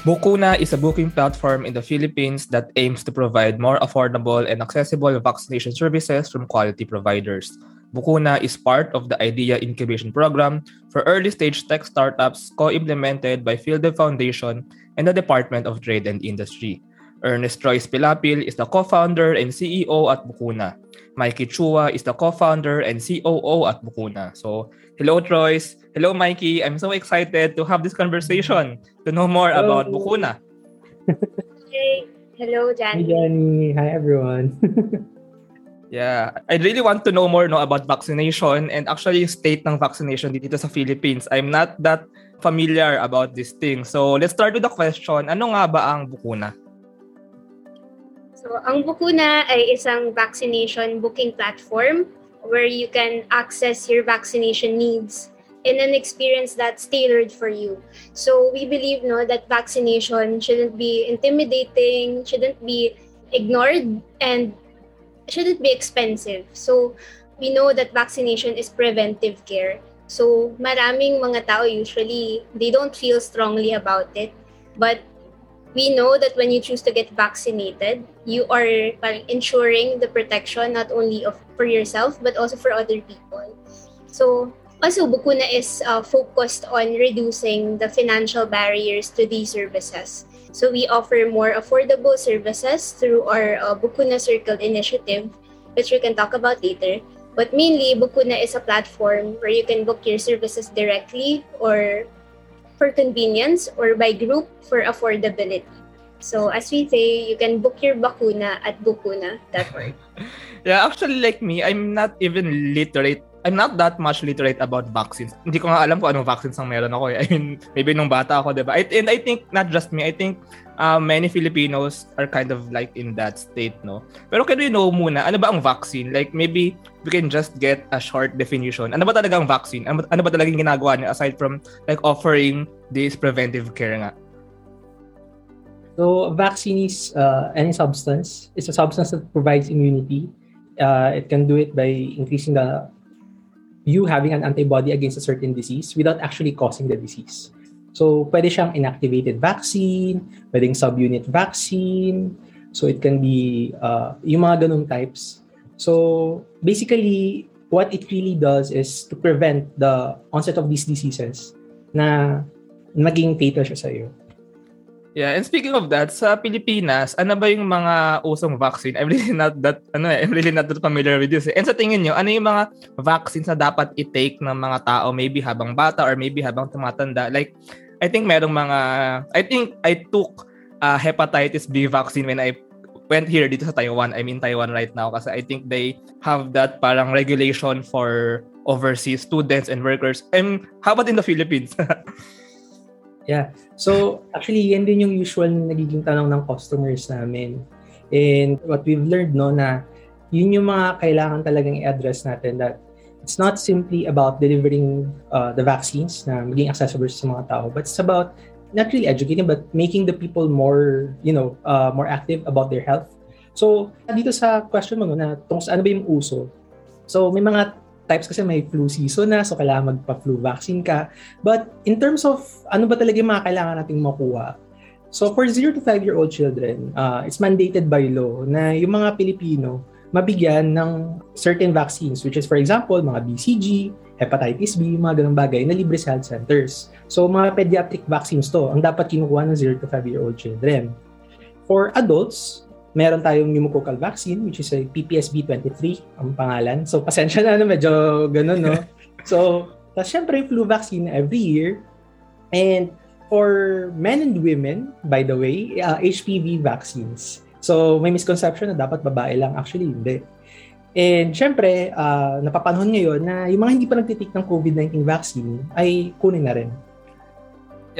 Bukuna is a booking platform in the Philippines that aims to provide more affordable and accessible vaccination services from quality providers. Bukuna is part of the IDEA Incubation Program for early stage tech startups co-implemented by PhilDev Foundation and the Department of Trade and Industry. Ernest Royce Pilapil is the co-founder and CEO at Bukuna. Mikey Chua is the co-founder and COO at Bukuna. So, hello Troyce. Hello Mikey. I'm so excited to have this conversation to know more hello. about Bukuna. hey, hello Johnny. Hey Johnny. Hi everyone. yeah, I really want to know more no about vaccination and actually state ng vaccination dito sa Philippines. I'm not that familiar about this thing. So, let's start with the question. Ano nga ba ang Bukuna? So, ang Bukuna ay isang vaccination booking platform where you can access your vaccination needs in an experience that's tailored for you. So, we believe no that vaccination shouldn't be intimidating, shouldn't be ignored and shouldn't be expensive. So, we know that vaccination is preventive care. So, maraming mga tao usually they don't feel strongly about it, but we know that when you choose to get vaccinated, you are ensuring the protection not only of for yourself but also for other people. So also Bukuna is uh, focused on reducing the financial barriers to these services. So we offer more affordable services through our uh, Bukuna Circle initiative, which we can talk about later. But mainly, Bukuna is a platform where you can book your services directly or for convenience or by group for affordability. So as we say, you can book your bakuna at bukuna.org. yeah, actually like me, I'm not even literate. I'm not that much literate about vaccines. Hindi ko nga alam kung anong vaccines ang meron ako eh. I mean, maybe nung bata ako, di ba? And I think, not just me, I think uh, many Filipinos are kind of like in that state, no? Pero can we know muna, ano ba ang vaccine? Like, maybe we can just get a short definition. Ano ba talaga ang vaccine? Ano, ano ba talaga yung ginagawa niya aside from like offering this preventive care nga? So, vaccine is uh, any substance. It's a substance that provides immunity. Uh, it can do it by increasing the you having an antibody against a certain disease without actually causing the disease. So, pwede siyang inactivated vaccine, pwedeng subunit vaccine. So, it can be uh, yung mga ganung types. So, basically, what it really does is to prevent the onset of these diseases na maging fatal siya sa iyo. Yeah, and speaking of that, sa Pilipinas, ano ba yung mga usong vaccine? I'm really not that ano eh, I'm really not that familiar with this. Eh. And sa tingin niyo, ano yung mga vaccines na dapat i-take ng mga tao maybe habang bata or maybe habang tumatanda? Like I think merong mga I think I took uh, hepatitis B vaccine when I went here dito sa Taiwan. I'm in Taiwan right now kasi I think they have that parang regulation for overseas students and workers. And how about in the Philippines? Yeah. So, actually, yan din yung usual na nagiging tanong ng customers namin. And what we've learned, no, na yun yung mga kailangan talagang i-address natin that it's not simply about delivering uh, the vaccines na maging accessible sa mga tao, but it's about not really educating, but making the people more, you know, uh, more active about their health. So, dito sa question mo, no, na tungkol sa ano ba yung uso, so may mga types kasi may flu season na, so kailangan magpa-flu vaccine ka. But in terms of ano ba talaga yung mga kailangan nating makuha, so for 0 to 5 year old children, uh, it's mandated by law na yung mga Pilipino mabigyan ng certain vaccines, which is for example, mga BCG, hepatitis B, mga ganung bagay na libre sa health centers. So mga pediatric vaccines to, ang dapat kinukuha ng 0 to 5 year old children. For adults, meron tayong pneumococcal vaccine which is a PPSB23 ang pangalan. So pasensya na, no, medyo ganun, no? so, tapos syempre flu vaccine every year. And for men and women, by the way, uh, HPV vaccines. So, may misconception na dapat babae lang. Actually, hindi. And syempre, uh, napapanahon ngayon na yung mga hindi pa nagtitik ng COVID-19 vaccine ay kunin na rin.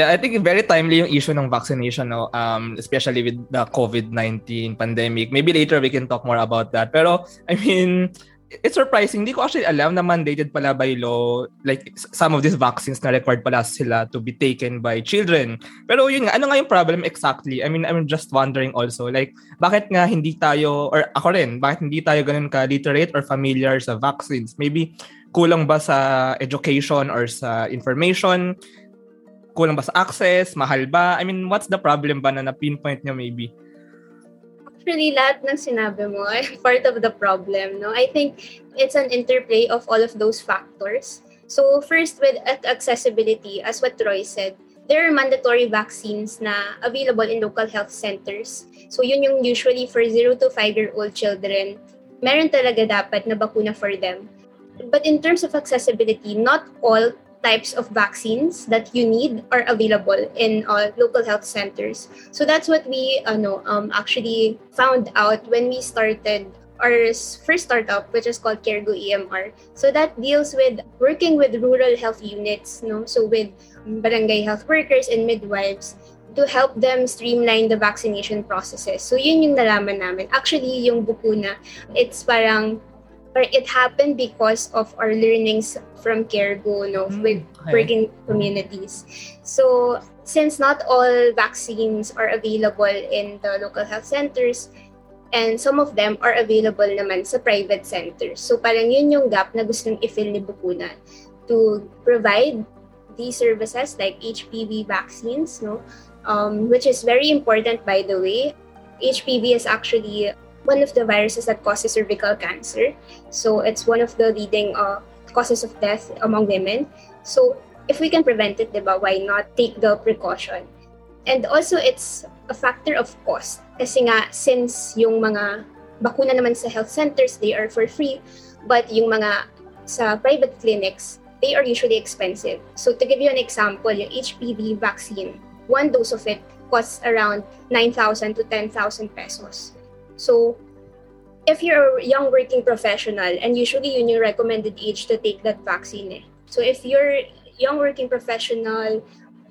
I think very timely yung issue ng vaccination, no? um, especially with the COVID-19 pandemic. Maybe later we can talk more about that. Pero, I mean, it's surprising. Hindi ko actually alam na mandated pala by law, like some of these vaccines na required pala sila to be taken by children. Pero yun nga, ano nga yung problem exactly? I mean, I'm just wondering also, like, bakit nga hindi tayo, or ako rin, bakit hindi tayo ganun ka-literate or familiar sa vaccines? Maybe kulang ba sa education or sa information? Kulang ba sa access? Mahal ba? I mean, what's the problem ba na na-pinpoint nyo maybe? Actually, lahat ng sinabi mo ay part of the problem. No? I think it's an interplay of all of those factors. So first, with accessibility, as what Troy said, there are mandatory vaccines na available in local health centers. So yun yung usually for 0 to 5-year-old children, meron talaga dapat na bakuna for them. But in terms of accessibility, not all types of vaccines that you need are available in uh, local health centers. So that's what we uh, um, actually found out when we started our first startup, which is called CareGo EMR. So that deals with working with rural health units, no? so with barangay health workers and midwives to help them streamline the vaccination processes. So yun yung nalaman namin. Actually, yung bukuna, it's parang or it happened because of our learnings from CareGo, no, mm, with okay. working communities. So, since not all vaccines are available in the local health centers, and some of them are available naman sa private centers. So, parang yun yung gap na gustong i-fill ni Bukunan to provide these services like HPV vaccines, no, um, which is very important, by the way. HPV is actually one of the viruses that causes cervical cancer. So it's one of the leading uh, causes of death among women. So if we can prevent it, diba, why not take the precaution? And also, it's a factor of cost. Kasi nga, since yung mga bakuna naman sa health centers, they are for free. But yung mga sa private clinics, they are usually expensive. So to give you an example, yung HPV vaccine, one dose of it costs around 9,000 to 10,000 pesos. So, if you're a young working professional, and usually yun yung recommended age to take that vaccine eh. So, if you're young working professional,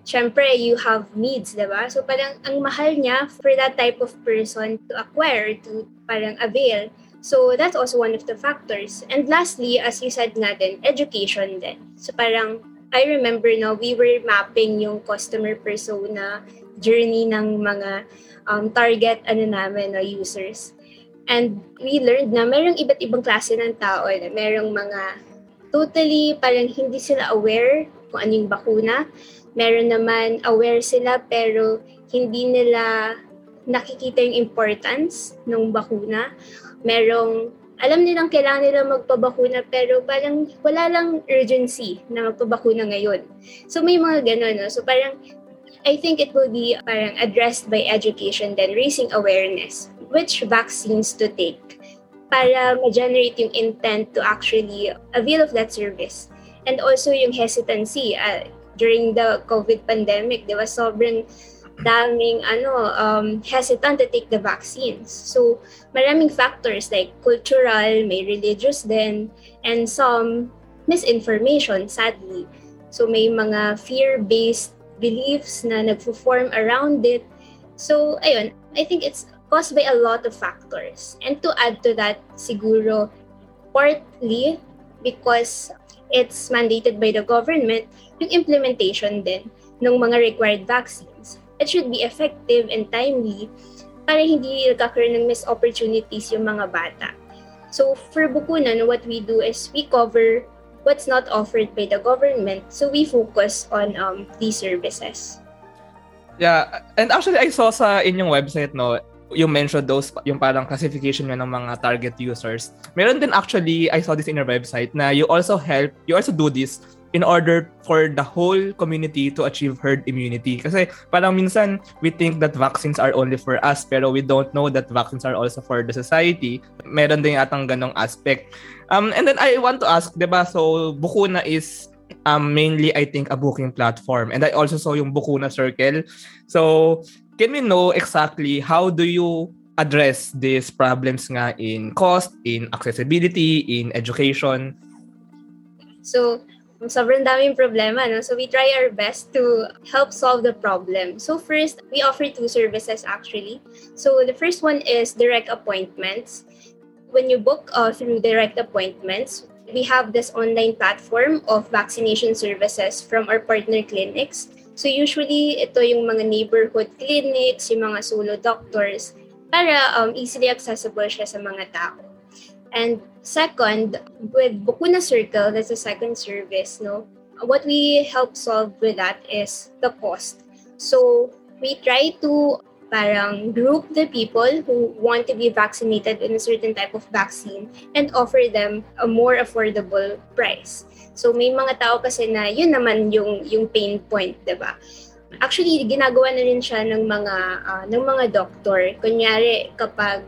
syempre, you have needs, di ba? So, parang ang mahal niya for that type of person to acquire, to parang avail. So, that's also one of the factors. And lastly, as you said nga din, education din. So, parang, I remember no, we were mapping yung customer persona journey ng mga um, target ano namin na users. And we learned na merong iba't ibang klase ng tao. Na merong mga totally parang hindi sila aware kung anong bakuna. Meron naman aware sila pero hindi nila nakikita yung importance ng bakuna. Merong alam nilang kailangan nila magpabakuna pero parang wala lang urgency na magpabakuna ngayon. So may mga ganun. No? So parang I think it will be parang addressed by education then raising awareness which vaccines to take para ma-generate yung intent to actually avail of that service. And also yung hesitancy uh, during the COVID pandemic, di ba sobrang daming ano um, hesitant to take the vaccines. So maraming factors like cultural, may religious din, and some misinformation sadly. So may mga fear-based beliefs na nagfo-form around it. So, ayun, I think it's caused by a lot of factors. And to add to that, siguro, partly because it's mandated by the government, yung implementation din ng mga required vaccines. It should be effective and timely para hindi nagkakaroon ng missed opportunities yung mga bata. So for Bukunan, what we do is we cover what's not offered by the government. So we focus on um, these services. Yeah, and actually I saw sa inyong website no, you mentioned those yung parang classification nyo ng mga target users. Meron din actually I saw this in your website na you also help you also do this in order for the whole community to achieve herd immunity. Kasi parang minsan, we think that vaccines are only for us, pero we don't know that vaccines are also for the society. Meron din atang ganong aspect. Um, and then I want to ask, di ba, so Bukuna is um, mainly, I think, a booking platform. And I also saw yung Bukuna Circle. So, can we know exactly how do you address these problems nga in cost, in accessibility, in education? So, sobrang daming problema, no? So we try our best to help solve the problem. So first, we offer two services actually. So the first one is direct appointments. When you book uh, through direct appointments, we have this online platform of vaccination services from our partner clinics. So usually, ito yung mga neighborhood clinics, yung mga solo doctors, para um, easily accessible siya sa mga tao. And second, with Bukuna Circle, that's a second service, no? what we help solve with that is the cost. So we try to parang group the people who want to be vaccinated in a certain type of vaccine and offer them a more affordable price. So may mga tao kasi na yun naman yung yung pain point, 'di ba? Actually, ginagawa na rin siya ng mga uh, ng mga doktor. Kunyari kapag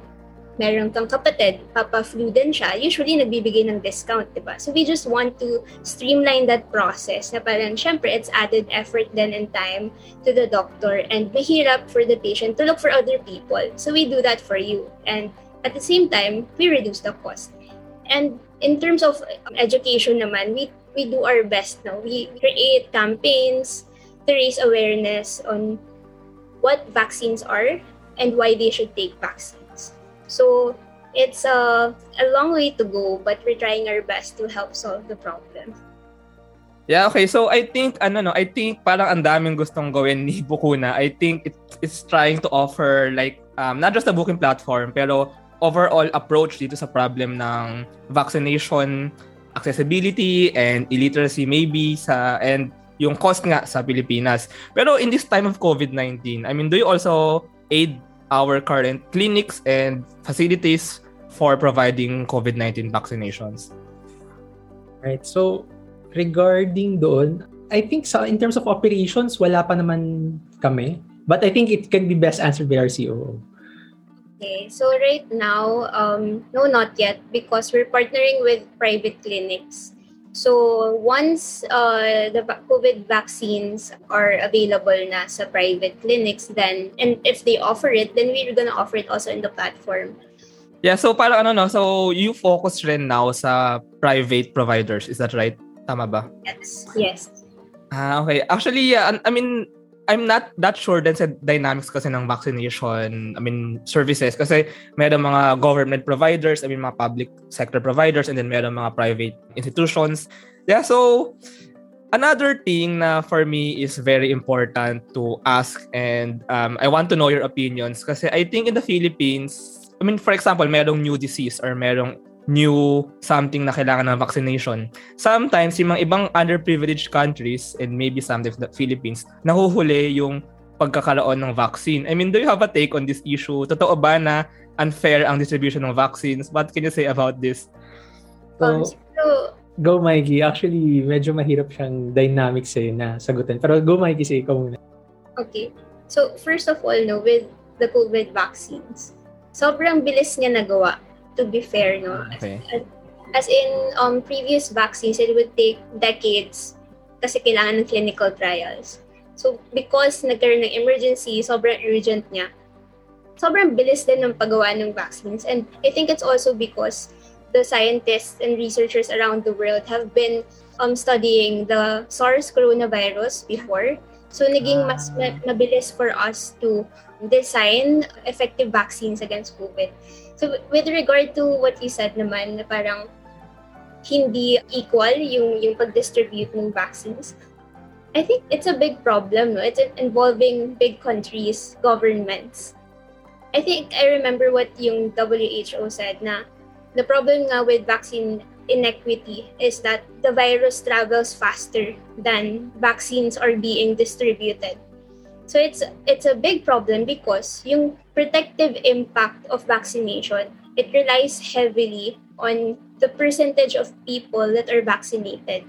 meron kang kapatid, papa-flu din siya, usually nagbibigay ng discount, di ba? So we just want to streamline that process na parang, syempre, it's added effort then and time to the doctor and mahirap for the patient to look for other people. So we do that for you. And at the same time, we reduce the cost. And in terms of education naman, we, we do our best now. We create campaigns to raise awareness on what vaccines are and why they should take vaccines. So it's a, a long way to go, but we're trying our best to help solve the problem. Yeah, okay. So I think ano no, I think parang ang daming gustong gawin ni Bukuna. I think it, it's trying to offer like um, not just a booking platform pero overall approach dito sa problem ng vaccination accessibility and illiteracy maybe sa and yung cost nga sa Pilipinas. Pero in this time of COVID-19, I mean, do you also aid our current clinics and facilities for providing COVID-19 vaccinations. Right. So, regarding doon, I think sa in terms of operations, wala pa naman kami. But I think it can be best answered by our COO. Okay, so right now, um, no, not yet, because we're partnering with private clinics. So once uh, the COVID vaccines are available na sa private clinics, then and if they offer it, then we're gonna offer it also in the platform. Yeah, so parang ano no, so you focus rin now sa private providers, is that right? Tama ba? Yes. Yes. Ah, okay. Actually, yeah, I mean, I'm not that sure din sa dynamics kasi ng vaccination, I mean, services. Kasi meron mga government providers, I mean, mga public sector providers, and then meron mga private institutions. Yeah, so, another thing na for me is very important to ask and um, I want to know your opinions kasi I think in the Philippines, I mean, for example, merong new disease or merong new something na kailangan ng vaccination. Sometimes, yung mga ibang underprivileged countries and maybe some of the Philippines, nahuhuli yung pagkakaroon ng vaccine. I mean, do you have a take on this issue? Totoo ba na unfair ang distribution ng vaccines? What can you say about this? So, um, so go Mikey. Actually, medyo mahirap siyang dynamic sa'yo na sagutin. Pero go Mikey, say ikaw muna. Okay. So, first of all, no, with the COVID vaccines, sobrang bilis niya nagawa to be fair, no? Okay. As, as in um, previous vaccines, it would take decades kasi kailangan ng clinical trials. So, because nagkaroon ng emergency, sobrang urgent niya, sobrang bilis din ng paggawa ng vaccines. And I think it's also because the scientists and researchers around the world have been um, studying the SARS coronavirus before. So, naging mas ma- mabilis for us to design effective vaccines against COVID. So with regard to what you said naman na parang hindi equal yung yung pag-distribute ng vaccines. I think it's a big problem, no? It's involving big countries, governments. I think I remember what yung WHO said na the problem nga with vaccine inequity is that the virus travels faster than vaccines are being distributed. So it's it's a big problem because yung protective impact of vaccination, it relies heavily on the percentage of people that are vaccinated.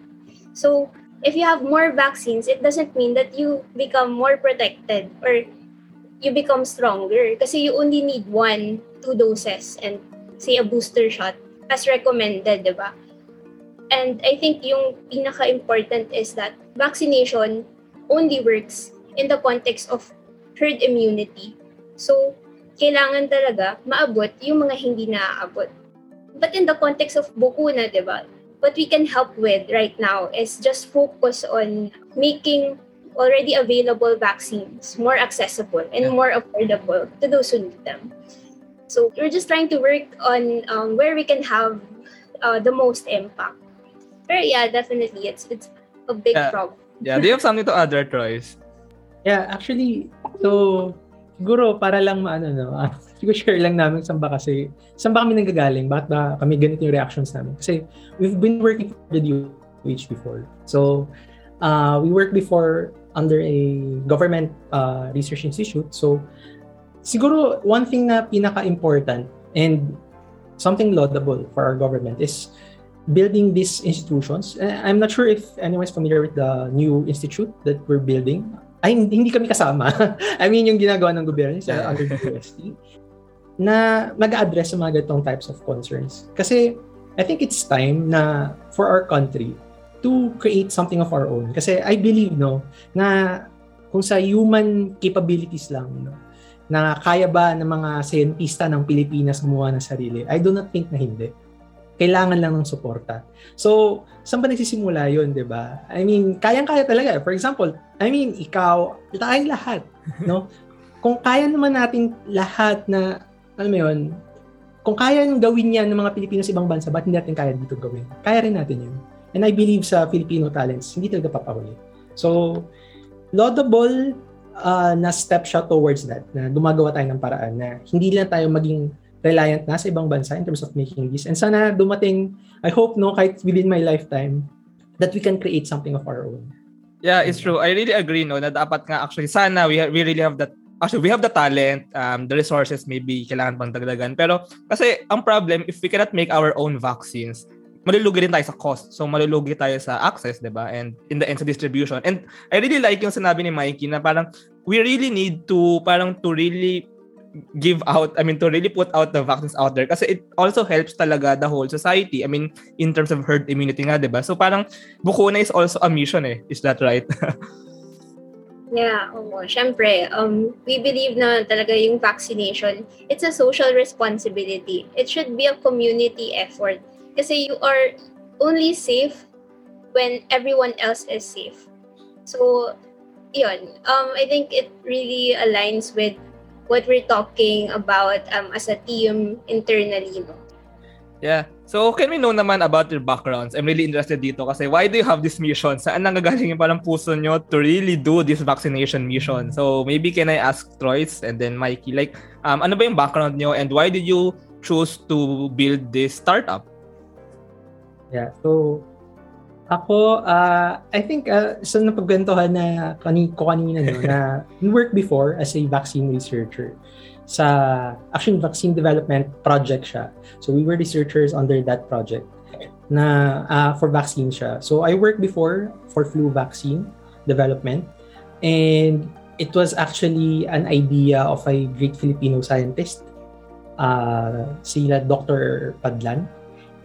So if you have more vaccines, it doesn't mean that you become more protected or you become stronger kasi you only need one, two doses and say a booster shot as recommended, di ba? And I think yung pinaka-important is that vaccination only works in the context of herd immunity. So, kailangan talaga maabot yung mga hindi naaabot. But in the context of bukuna, di ba, what we can help with right now is just focus on making already available vaccines more accessible and more affordable to those who need them. So we're just trying to work on um, where we can have uh, the most impact. But yeah, definitely, it's it's a big yeah. problem. yeah. Do you have something to add Troyes? Yeah, actually, so, siguro para lang maano, no, uh, siguro share lang namin saan ba kasi, saan ba kami nanggagaling, bakit ba kami ganito yung reactions namin. Kasi we've been working for the DOH before. So, uh, we worked before under a government uh, research institute. So, siguro one thing na pinaka-important and something laudable for our government is building these institutions. I'm not sure if anyone's familiar with the new institute that we're building. Ay, hindi kami kasama. I mean, yung ginagawa ng gobyerno sa under the UST na mag-address sa mga ganitong types of concerns. Kasi I think it's time na for our country to create something of our own. Kasi I believe no na kung sa human capabilities lang no, na kaya ba ng mga scientista ng Pilipinas gumawa ng sarili, I do not think na hindi kailangan lang ng suporta. So, saan ba nagsisimula yun, di ba? I mean, kayang-kaya talaga. For example, I mean, ikaw, tayong lahat, no? Kung kaya naman nating lahat na, alam mo yun, kung kaya gawin yan ng mga Pilipino sa ibang bansa, ba't hindi natin kaya dito gawin? Kaya rin natin yun. And I believe sa Filipino talents, hindi talaga papahuli. So, laudable uh, na step siya towards that, na gumagawa tayo ng paraan na hindi lang tayo maging reliant na sa ibang bansa in terms of making this. And sana dumating, I hope, no, kahit within my lifetime, that we can create something of our own. Yeah, it's true. I really agree, no, na dapat nga actually, sana we, we really have that Actually, we have the talent, um, the resources maybe kailangan pang dagdagan. Pero kasi ang problem, if we cannot make our own vaccines, malulugi rin tayo sa cost. So malulugi tayo sa access, 'di ba? And in the end sa distribution. And I really like yung sinabi ni Mikey na parang we really need to parang to really give out, I mean, to really put out the vaccines out there kasi it also helps talaga the whole society. I mean, in terms of herd immunity nga, di ba? So parang Bukuna is also a mission eh. Is that right? yeah, oo. Siyempre, um, we believe na talaga yung vaccination, it's a social responsibility. It should be a community effort. Kasi you are only safe when everyone else is safe. So, yun. Um, I think it really aligns with what we're talking about um, as a team internally. No? Yeah. So, can we know naman about your backgrounds? I'm really interested dito kasi why do you have this mission? Saan nanggagaling yung parang puso nyo to really do this vaccination mission? So, maybe can I ask Troyce and then Mikey, like, um, ano ba yung background nyo and why did you choose to build this startup? Yeah. So, ako, uh, I think, uh, sa napagkwentuhan na kani, ko kanina, no, na we worked before as a vaccine researcher sa, actually, vaccine development project siya. So, we were researchers under that project na uh, for vaccine siya. So, I worked before for flu vaccine development and it was actually an idea of a great Filipino scientist, uh, sila Dr. Padlan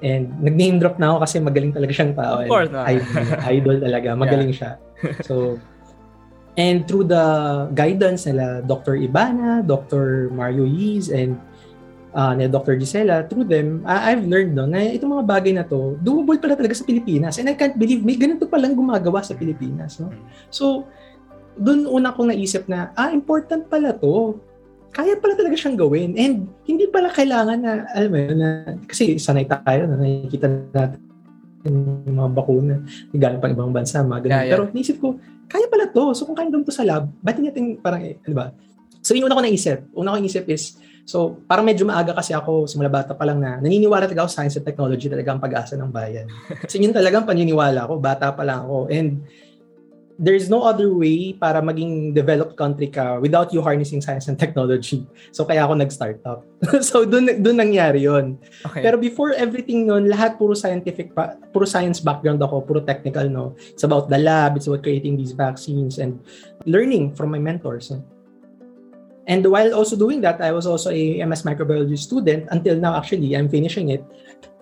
And nag-name drop na ako kasi magaling talaga siyang tao. Of course. No. Idol, idol talaga. Magaling yeah. siya. So, and through the guidance nila Dr. Ibana, Dr. Mario Yiz, and uh, ni Dr. Gisela, through them, I've learned no, na itong mga bagay na to, doable pala talaga sa Pilipinas. And I can't believe may ganito palang gumagawa sa Pilipinas. No? So, doon una kong naisip na, ah, important pala to kaya pala talaga siyang gawin. And hindi pala kailangan na, alam mo na, kasi sanay tayo na nakikita natin yung mga bakuna, galing pang ibang bansa, mga ganun. Yeah, yeah. Pero naisip ko, kaya pala to. So kung kaya gawin to sa lab, ba't hindi natin parang, eh, di ba? So yung una ko naisip, una ko naisip is, so parang medyo maaga kasi ako, simula bata pa lang na, naniniwala talaga ako science and technology talaga ang pag-asa ng bayan. Kasi yun talagang paniniwala ko, bata pa lang ako. And there's no other way para maging developed country ka without you harnessing science and technology. So kaya ako nag-startup. so doon doon nangyari 'yon. Okay. Pero before everything noon, lahat puro scientific pa, puro science background ako, puro technical no. It's about the lab, it's about creating these vaccines and learning from my mentors. And while also doing that, I was also a MS microbiology student until now actually I'm finishing it.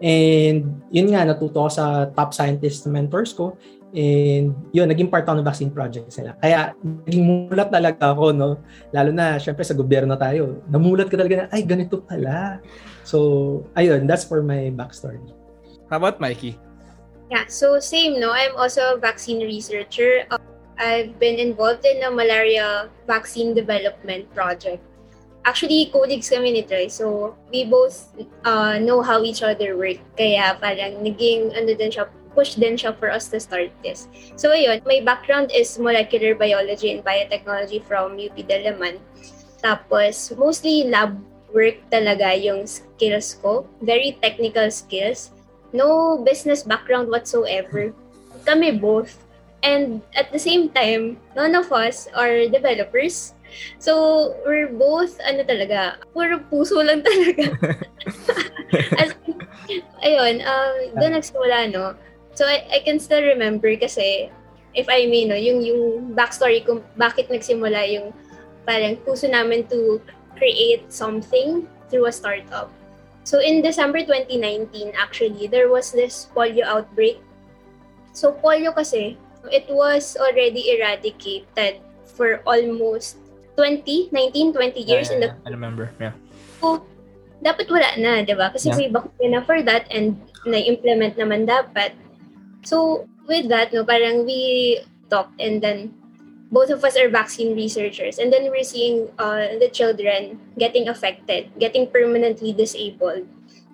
And yun nga natuto ako sa top scientist mentors ko And yun, naging part ako ng vaccine project sila. Kaya naging mulat talaga ako, no? Lalo na, syempre sa gobyerno tayo. Namulat ka talaga na, ay, ganito pala. So, ayun, that's for my backstory. How about Mikey? Yeah, so same, no? I'm also a vaccine researcher. I've been involved in a malaria vaccine development project. Actually, colleagues kami ni Troy. So, we both uh, know how each other work. Kaya parang naging, ano din siya, push din siya for us to start this. So ayun, my background is molecular biology and biotechnology from UP Dalaman. Tapos, mostly lab work talaga yung skills ko. Very technical skills. No business background whatsoever. Kami both. And at the same time, none of us are developers. So, we're both, ano talaga, puro puso lang talaga. As, ayun, um, doon nagsimula, no? So, I, I can still remember kasi, if I may, no, yung, yung backstory kung bakit nagsimula yung parang puso namin to create something through a startup. So, in December 2019, actually, there was this polio outbreak. So, polio kasi, it was already eradicated for almost 20, 19, 20 years yeah, in the I remember. Yeah. So, dapat wala na, di ba? Kasi Yeah. may bakuna na for that and na-implement naman dapat. So, with that, no, parang we talked and then both of us are vaccine researchers and then we're seeing uh, the children getting affected, getting permanently disabled.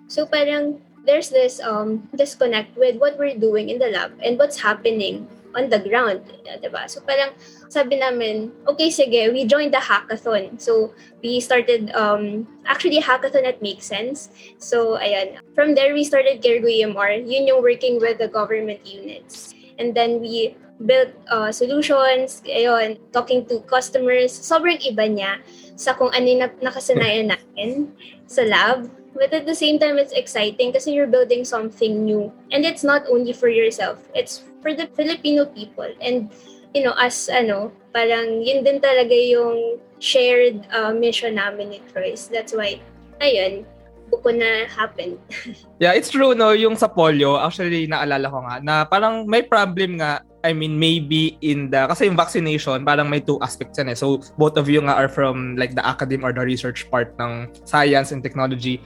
So, parang there's this um, disconnect with what we're doing in the lab and what's happening on the ground, di ba? So, parang sabi namin, okay, sige, we joined the hackathon. So, we started, um, actually, hackathon at Make Sense. So, ayan. From there, we started Cargo EMR. Yun yung working with the government units. And then we built uh, solutions, ayun, talking to customers. Sobrang iba niya sa kung ano nak- nakasanayan natin sa lab. But at the same time, it's exciting kasi you're building something new. And it's not only for yourself. It's for the Filipino people. And, you know, as, ano, parang yun din talaga yung shared uh, mission namin ni Troyes. That's why, ayun, buko na happened. Yeah, it's true no, yung sa polio, actually naalala ko nga na parang may problem nga I mean, maybe in the, kasi yung vaccination, parang may two aspects yan eh. So, both of you nga are from like the academic or the research part ng science and technology.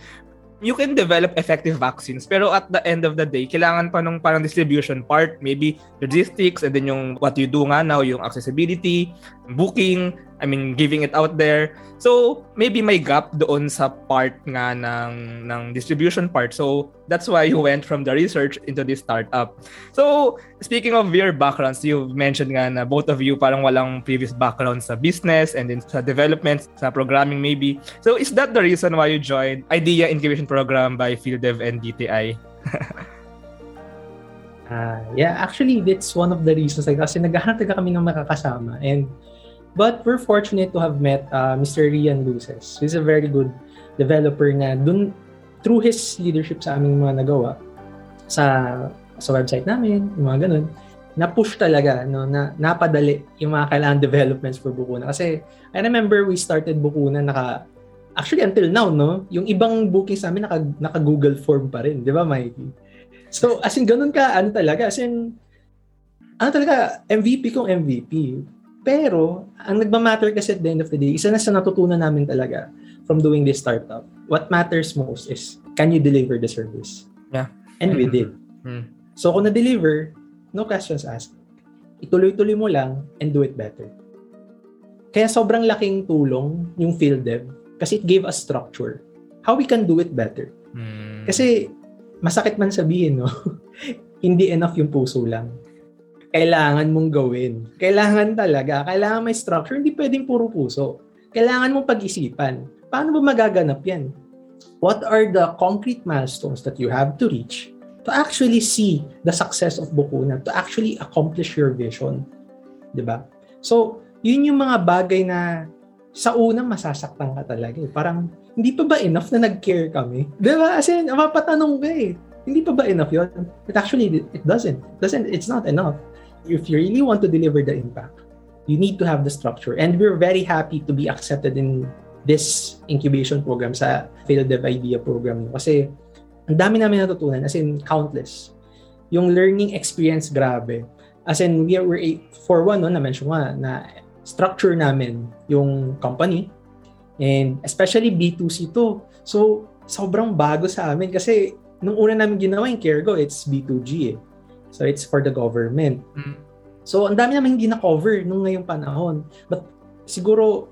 You can develop effective vaccines, pero at the end of the day, kailangan pa nung parang distribution part, maybe logistics, and then yung what you do nga now, yung accessibility, booking, I mean, giving it out there. So, maybe may gap doon sa part nga ng, ng distribution part. So, that's why you went from the research into this startup. So, speaking of your backgrounds, you mentioned nga na both of you parang walang previous background sa business and then sa development, sa programming maybe. So, is that the reason why you joined Idea Incubation Program by FieldDev and DTI? Ah, yeah, actually, that's one of the reasons. Like, kasi naghahanap talaga kami ng makakasama. And, but we're fortunate to have met uh, Mr. Rian Luces. He's a very good developer na dun, through his leadership sa aming mga nagawa, sa sa website namin, yung mga ganun, na-push talaga, no, na napadali yung mga kailangan developments for Bukuna. Kasi, I remember we started Bukuna naka, actually until now, no, yung ibang bookings namin naka, naka Google form pa rin, di ba, Mikey? So, as in, ganun ka, ano talaga, as in, ano talaga, MVP kong MVP. Pero, ang nagmamatter kasi at the end of the day, isa na sa natutunan namin talaga from doing this startup, what matters most is, can you deliver the service? Yeah. And we did. Hmm. So, kung na-deliver, no questions asked. Ituloy-tuloy mo lang and do it better. Kaya sobrang laking tulong yung field dev kasi it gave us structure. How we can do it better. Hmm. Kasi masakit man sabihin, no? Hindi enough yung puso lang. Kailangan mong gawin. Kailangan talaga. Kailangan may structure. Hindi pwedeng puro puso. Kailangan mong pag-isipan. Paano ba magaganap yan? What are the concrete milestones that you have to reach to actually see the success of Bukuna, to actually accomplish your vision? ba? So, yun yung mga bagay na sa una masasaktan ka talaga eh. Parang, hindi pa ba enough na nag-care kami? Di ba? As in, mapatanong ka eh. Hindi pa ba enough yun? It actually, it doesn't. doesn't. It's not enough. If you really want to deliver the impact, you need to have the structure. And we're very happy to be accepted in this incubation program sa Field Dev Idea program. Kasi, ang dami namin natutunan, as in, countless. Yung learning experience, grabe. As in, we are, we're, a- for one, no, na-mention nga, na structure namin yung company. And especially B2C to. So, sobrang bago sa amin kasi nung una namin ginawa yung Carego, it's B2G eh. So, it's for the government. Mm. So, ang dami namin hindi na-cover nung ngayong panahon. But siguro,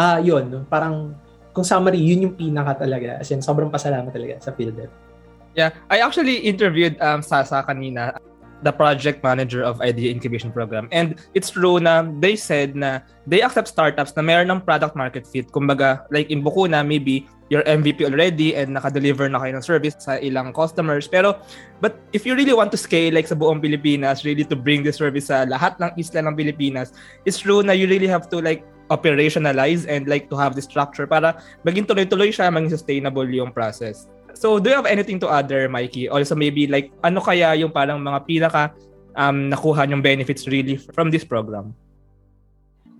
ah yun, no? parang kung summary, yun yung pinaka talaga. As in, sobrang pasalamat talaga sa field dev. Yeah, I actually interviewed um Sasa kanina. The project manager of Idea Incubation Program. And it's true na they said na they accept startups na meron ng product market fit. Kumbaga, like in Bukuna, maybe your MVP already and naka-deliver na kayo ng service sa ilang customers. Pero, but if you really want to scale like sa buong Pilipinas, really to bring this service sa lahat ng isla ng Pilipinas, it's true na you really have to like operationalize and like to have the structure para maging tuloy-tuloy siya, maging sustainable yung process. So, do you have anything to add there, Mikey? Also, maybe like, ano kaya yung parang mga pinaka um, nakuha yung benefits really from this program?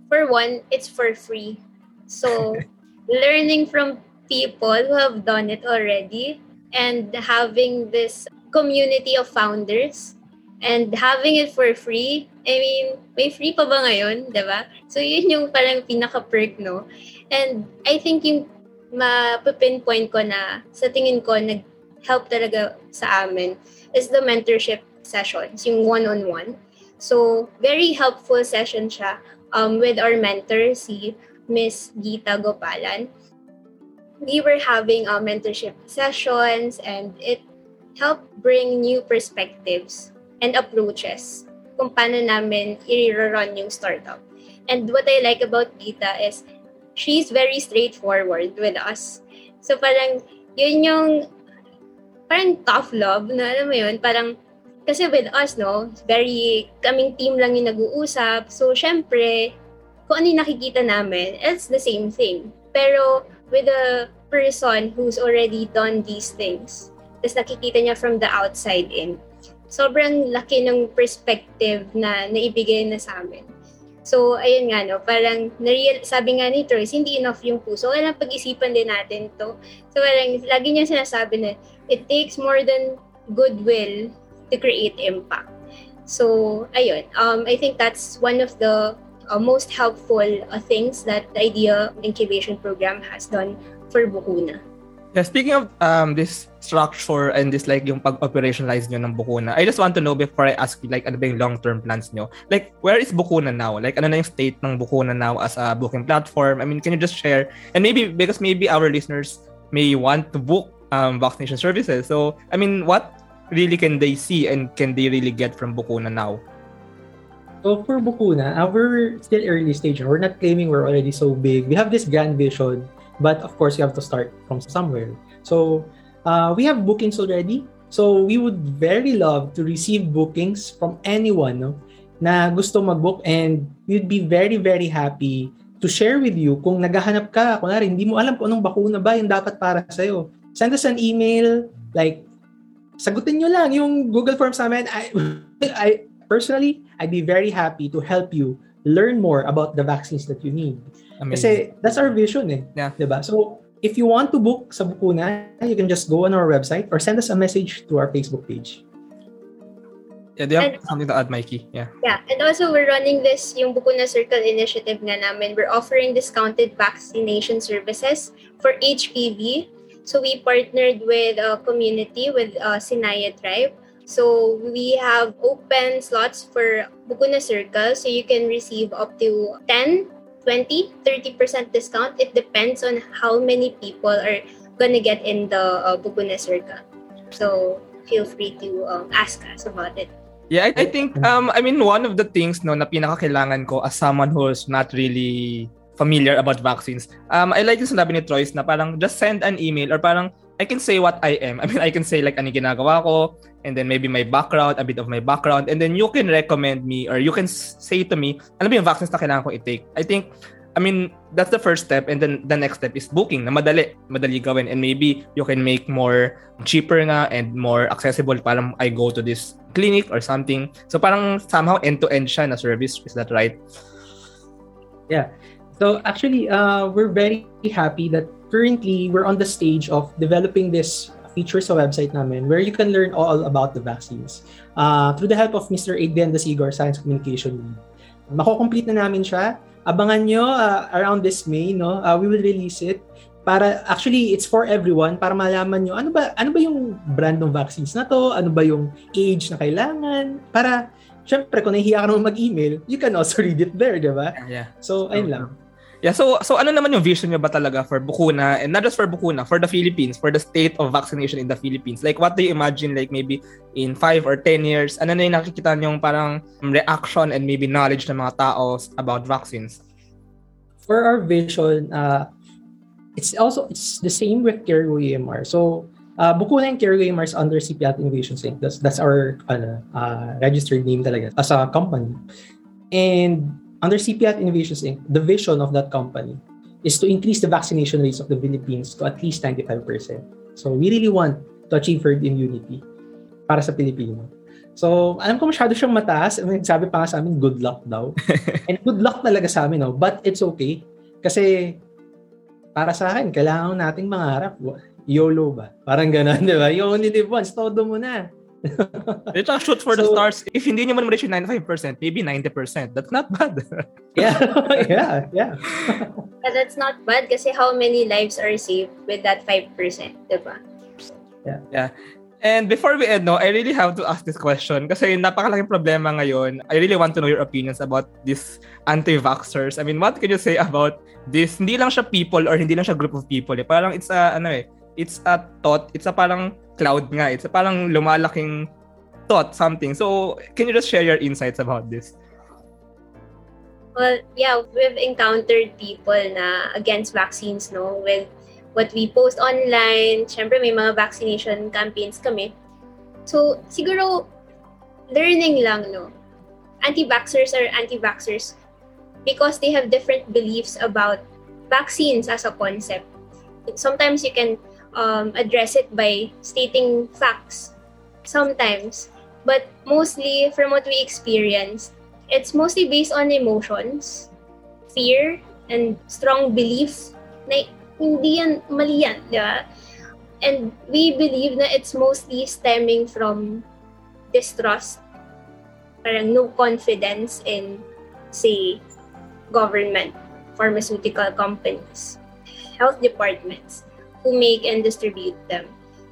For one, it's for free. So, learning from people who have done it already and having this community of founders and having it for free. I mean, may free pa ba ngayon, di ba? So, yun yung parang pinaka-perk, no? And I think yung ma-pinpoint ko na sa tingin ko nag-help talaga sa amin is the mentorship sessions, yung one-on-one. So, very helpful session siya um, with our mentor, si Miss Gita Gopalan we were having uh, mentorship sessions and it helped bring new perspectives and approaches kung paano namin i-run yung startup. And what I like about Gita is she's very straightforward with us. So parang yun yung parang tough love na alam mo yun, parang kasi with us, no, very, kaming team lang yung nag-uusap. So, syempre, kung ano yung nakikita namin, it's the same thing. Pero, with a person who's already done these things. Tapos nakikita niya from the outside in. Sobrang laki ng perspective na naibigay na sa amin. So, ayun nga, no, parang, nareal, sabi nga ni Troyes, hindi enough yung puso. Kailangan pag-isipan din natin to. So, parang, lagi niya sinasabi na, it takes more than goodwill to create impact. So, ayun, um, I think that's one of the uh, most helpful uh, things that the IDEA incubation program has done for Bukuna. Yeah, speaking of um, this structure and this like yung pag-operationalize nyo ng Bukuna, I just want to know before I ask you like ano ba yung long-term plans nyo? Like, where is Bukuna now? Like, ano na yung state ng Bukuna now as a booking platform? I mean, can you just share? And maybe, because maybe our listeners may want to book um, vaccination services. So, I mean, what really can they see and can they really get from Bukuna now? So for Bukuna, uh, we're still early stage. We're not claiming we're already so big. We have this grand vision, but of course, you have to start from somewhere. So uh, we have bookings already. So we would very love to receive bookings from anyone no, na gusto mag-book and we'd be very, very happy to share with you kung naghahanap ka, kunwari, hindi mo alam kung anong bakuna ba yung dapat para sa'yo. Send us an email, like, sagutin nyo lang yung Google Forms namin. I, I, personally, I'd be very happy to help you learn more about the vaccines that you need. Amazing. Kasi that's our vision eh. Yeah. Diba? So, if you want to book sa Bukuna, you can just go on our website or send us a message to our Facebook page. Yeah, do you have and, something to add, Mikey? Yeah. Yeah, and also we're running this, yung Bukuna Circle initiative nga namin. We're offering discounted vaccination services for HPV. So we partnered with a community, with uh, Sinaya Tribe. So we have open slots for Bukuna Circle. So you can receive up to 10, 20, 30% discount. It depends on how many people are gonna get in the uh, Bukuna Circle. So feel free to um, ask us about it. Yeah, I, I think um I mean one of the things no na pinakakailangan ko as someone who's not really familiar about vaccines. Um I like yung sinabi ni Troyes na parang just send an email or parang I can say what I am. I mean, I can say like ano ginagawa ko, and then maybe my background, a bit of my background, and then you can recommend me or you can say to me, ano ba yung vaccines na kailangan ko i-take? I think, I mean, that's the first step, and then the next step is booking na madali, madali gawin, and maybe you can make more cheaper nga and more accessible. Parang I go to this clinic or something. So parang somehow end-to-end siya na service. Is that right? Yeah. So actually, uh, we're very happy that currently we're on the stage of developing this feature sa website namin where you can learn all about the vaccines. Uh, through the help of Mr. Adrian Dasigor, Science Communication Lead. Mako-complete na namin siya. Abangan nyo uh, around this May, no? Uh, we will release it para actually it's for everyone para malaman nyo ano ba ano ba yung brand ng vaccines na to, ano ba yung age na kailangan para syempre kung nahihiya ka naman mag-email, you can also read it there, di ba? Yeah. So, ayun lang. Yeah, so so ano naman yung vision niyo ba talaga for Bukuna and not just for Bukuna, for the Philippines, for the state of vaccination in the Philippines? Like what do you imagine like maybe in 5 or 10 years? Ano na yung nakikita niyo parang reaction and maybe knowledge ng mga tao about vaccines? For our vision, uh, it's also it's the same with Cargo EMR. So uh, Bukuna and Cargo EMR is under CPAT Innovations Inc. That's, that's our uh, uh, registered name talaga as a company. And under CPAT Innovations Inc., the vision of that company is to increase the vaccination rates of the Philippines to at least 95%. So we really want to achieve herd immunity para sa Pilipino. So, alam ko masyado siyang mataas. I mean, sabi pa nga sa amin, good luck daw. And good luck talaga sa amin, no? but it's okay. Kasi, para sa akin, kailangan nating mangarap. YOLO ba? Parang gano'n, di ba? You only live once, todo mo na. It's a shoot for so, the stars. If hindi nyo man ma-reach 95%, maybe 90%. That's not bad. yeah, yeah, yeah. But that's not bad kasi how many lives are saved with that 5%, diba? Yeah. Yeah. And before we end, no, I really have to ask this question kasi napakalaking problema ngayon. I really want to know your opinions about this anti-vaxxers. I mean, what can you say about this? Hindi lang siya people or hindi lang siya group of people. Eh. Parang it's a, ano eh, it's a thought, it's a parang cloud nga. It's a parang lumalaking thought, something. So, can you just share your insights about this? Well, yeah, we've encountered people na against vaccines, no, with what we post online. Siyempre, may mga vaccination campaigns kami. So, siguro, learning lang, no. Anti-vaxxers are anti-vaxxers because they have different beliefs about vaccines as a concept. Sometimes you can um, address it by stating facts sometimes. But mostly, from what we experience, it's mostly based on emotions, fear, and strong belief na hindi yan, mali yan, di ba? And we believe na it's mostly stemming from distrust, parang no confidence in, say, government, pharmaceutical companies, health departments who make and distribute them.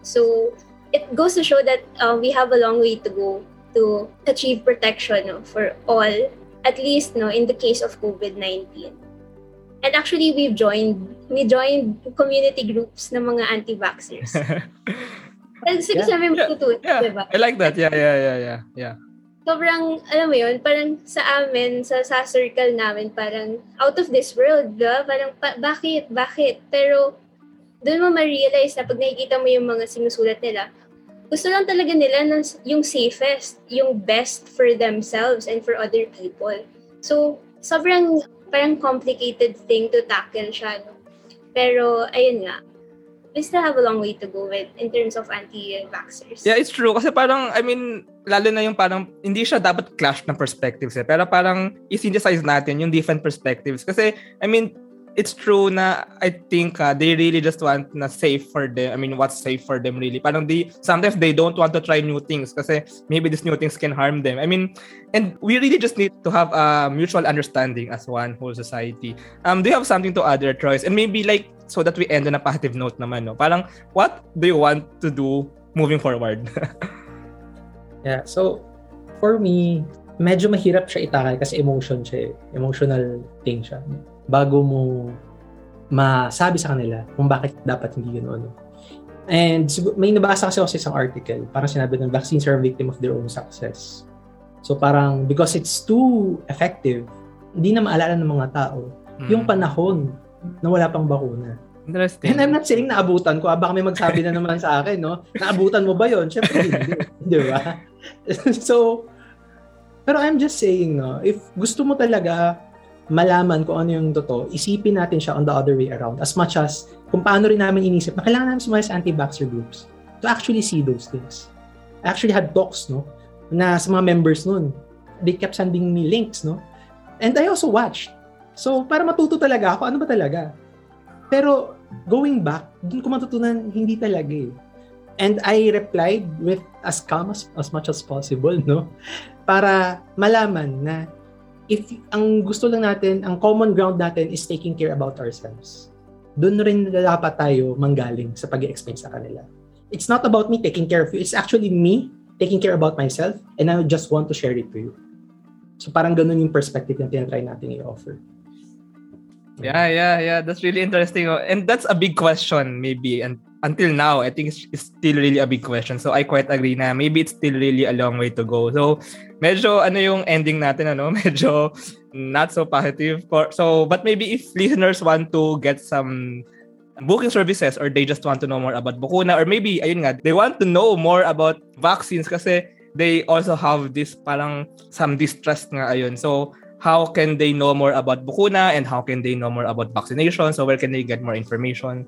So it goes to show that uh, we have a long way to go to achieve protection no, for all, at least no, in the case of COVID-19. And actually, we've joined, we joined community groups ng mga anti-vaxxers. Kasi yeah. mo yeah. yeah. diba? I like that. Yeah, yeah, yeah, yeah. yeah. Sobrang, alam mo yun, parang sa amin, sa, sa circle namin, parang out of this world, diba? Parang, pa, bakit? Bakit? Pero, doon mo ma-realize na pag nakikita mo yung mga sinusulat nila, gusto lang talaga nila ng yung safest, yung best for themselves and for other people. So, sobrang parang complicated thing to tackle siya. No? Pero, ayun nga, we still have a long way to go with in terms of anti-vaxxers. Yeah, it's true. Kasi parang, I mean, lalo na yung parang, hindi siya dapat clash ng perspectives eh. Pero parang, i-synthesize natin yung different perspectives. Kasi, I mean, it's true na I think uh, they really just want na safe for them. I mean, what's safe for them really? Parang they, sometimes they don't want to try new things kasi maybe these new things can harm them. I mean, and we really just need to have a mutual understanding as one whole society. Um, do you have something to add there, Troyes? And maybe like, so that we end on a positive note naman, no? Parang, what do you want to do moving forward? yeah, so, for me, medyo mahirap siya itakal kasi emotion siya eh. Emotional thing siya bago mo masabi sa kanila kung bakit dapat hindi ano. And may nabasa kasi ako sa isang article, parang sinabi ng vaccines are a victim of their own success. So parang because it's too effective, hindi na maalala ng mga tao mm. yung panahon na wala pang bakuna. Interesting. And I'm not saying naabutan ko. Ah, baka may magsabi na naman sa akin, no? Naabutan mo ba yon? Siyempre hindi. Di ba? so, pero I'm just saying, no, if gusto mo talaga malaman kung ano yung totoo, isipin natin siya on the other way around. As much as kung paano rin namin inisip na kailangan namin sumali sa anti-vaxxer groups to actually see those things. I actually had talks, no, na sa mga members nun. They kept sending me links, no? And I also watched. So, para matuto talaga ako, ano ba talaga? Pero, going back, dun ko matutunan, hindi talaga eh. And I replied with as calm as, as much as possible, no? Para malaman na if ang gusto lang natin, ang common ground natin is taking care about ourselves. Doon rin dapat tayo manggaling sa pag explain sa kanila. It's not about me taking care of you. It's actually me taking care about myself and I just want to share it to you. So parang ganun yung perspective na tinatry natin i-offer. Yeah, yeah, yeah. That's really interesting. oh. And that's a big question, maybe. And until now, I think it's, still really a big question. So I quite agree na maybe it's still really a long way to go. So medyo ano yung ending natin ano, medyo not so positive. For, so but maybe if listeners want to get some booking services or they just want to know more about Bukuna or maybe ayun nga, they want to know more about vaccines kasi they also have this parang some distrust nga ayun. So how can they know more about Bukuna and how can they know more about vaccination? So where can they get more information?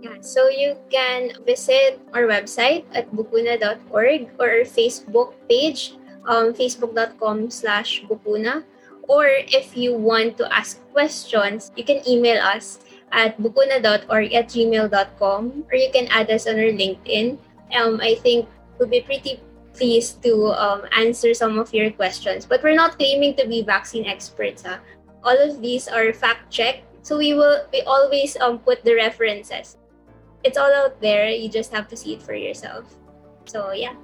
Yeah, so you can visit our website at bukuna.org or our Facebook page, um, facebook.com slash bukuna. Or if you want to ask questions, you can email us at bukuna.org at gmail.com or you can add us on our LinkedIn. Um, I think we'll be pretty pleased to um, answer some of your questions. But we're not claiming to be vaccine experts. Ha? All of these are fact checked. So we will we always um, put the references. It's all out there. You just have to see it for yourself. So yeah.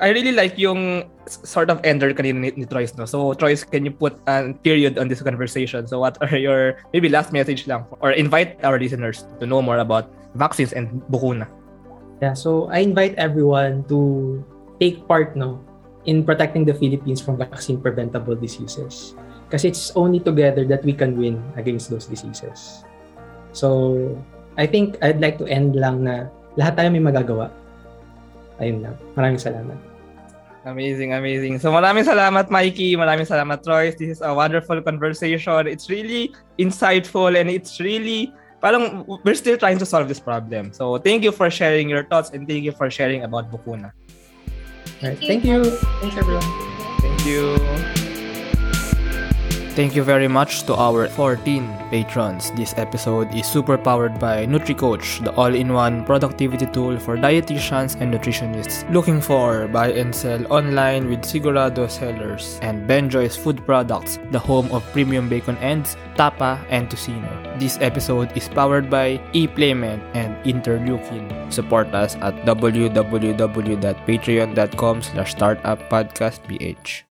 I really like yung sort of ender kanina ni, ni Troyce, no? So, Troyce, can you put a period on this conversation? So, what are your maybe last message lang or invite our listeners to know more about vaccines and Bukuna? Yeah, so I invite everyone to take part no in protecting the Philippines from vaccine preventable diseases. Because it's only together that we can win against those diseases. So, I think I'd like to end lang na lahat tayo may magagawa. Ayun lang. Maraming salamat. Amazing, amazing. So maraming salamat Mikey, maraming salamat Troy. This is a wonderful conversation. It's really insightful and it's really parang we're still trying to solve this problem. So thank you for sharing your thoughts and thank you for sharing about Bukuna. Alright, thank you. Thanks everyone. Thank you. Thank you very much to our 14 patrons. This episode is super powered by NutriCoach, the all-in-one productivity tool for dietitians and nutritionists looking for buy and sell online with Sigurado sellers and Benjoy's Food Products, the home of premium bacon ends, tapa, and tocino. This episode is powered by ePlayment and Interleukin. Support us at www.patreon.com slash startuppodcastph.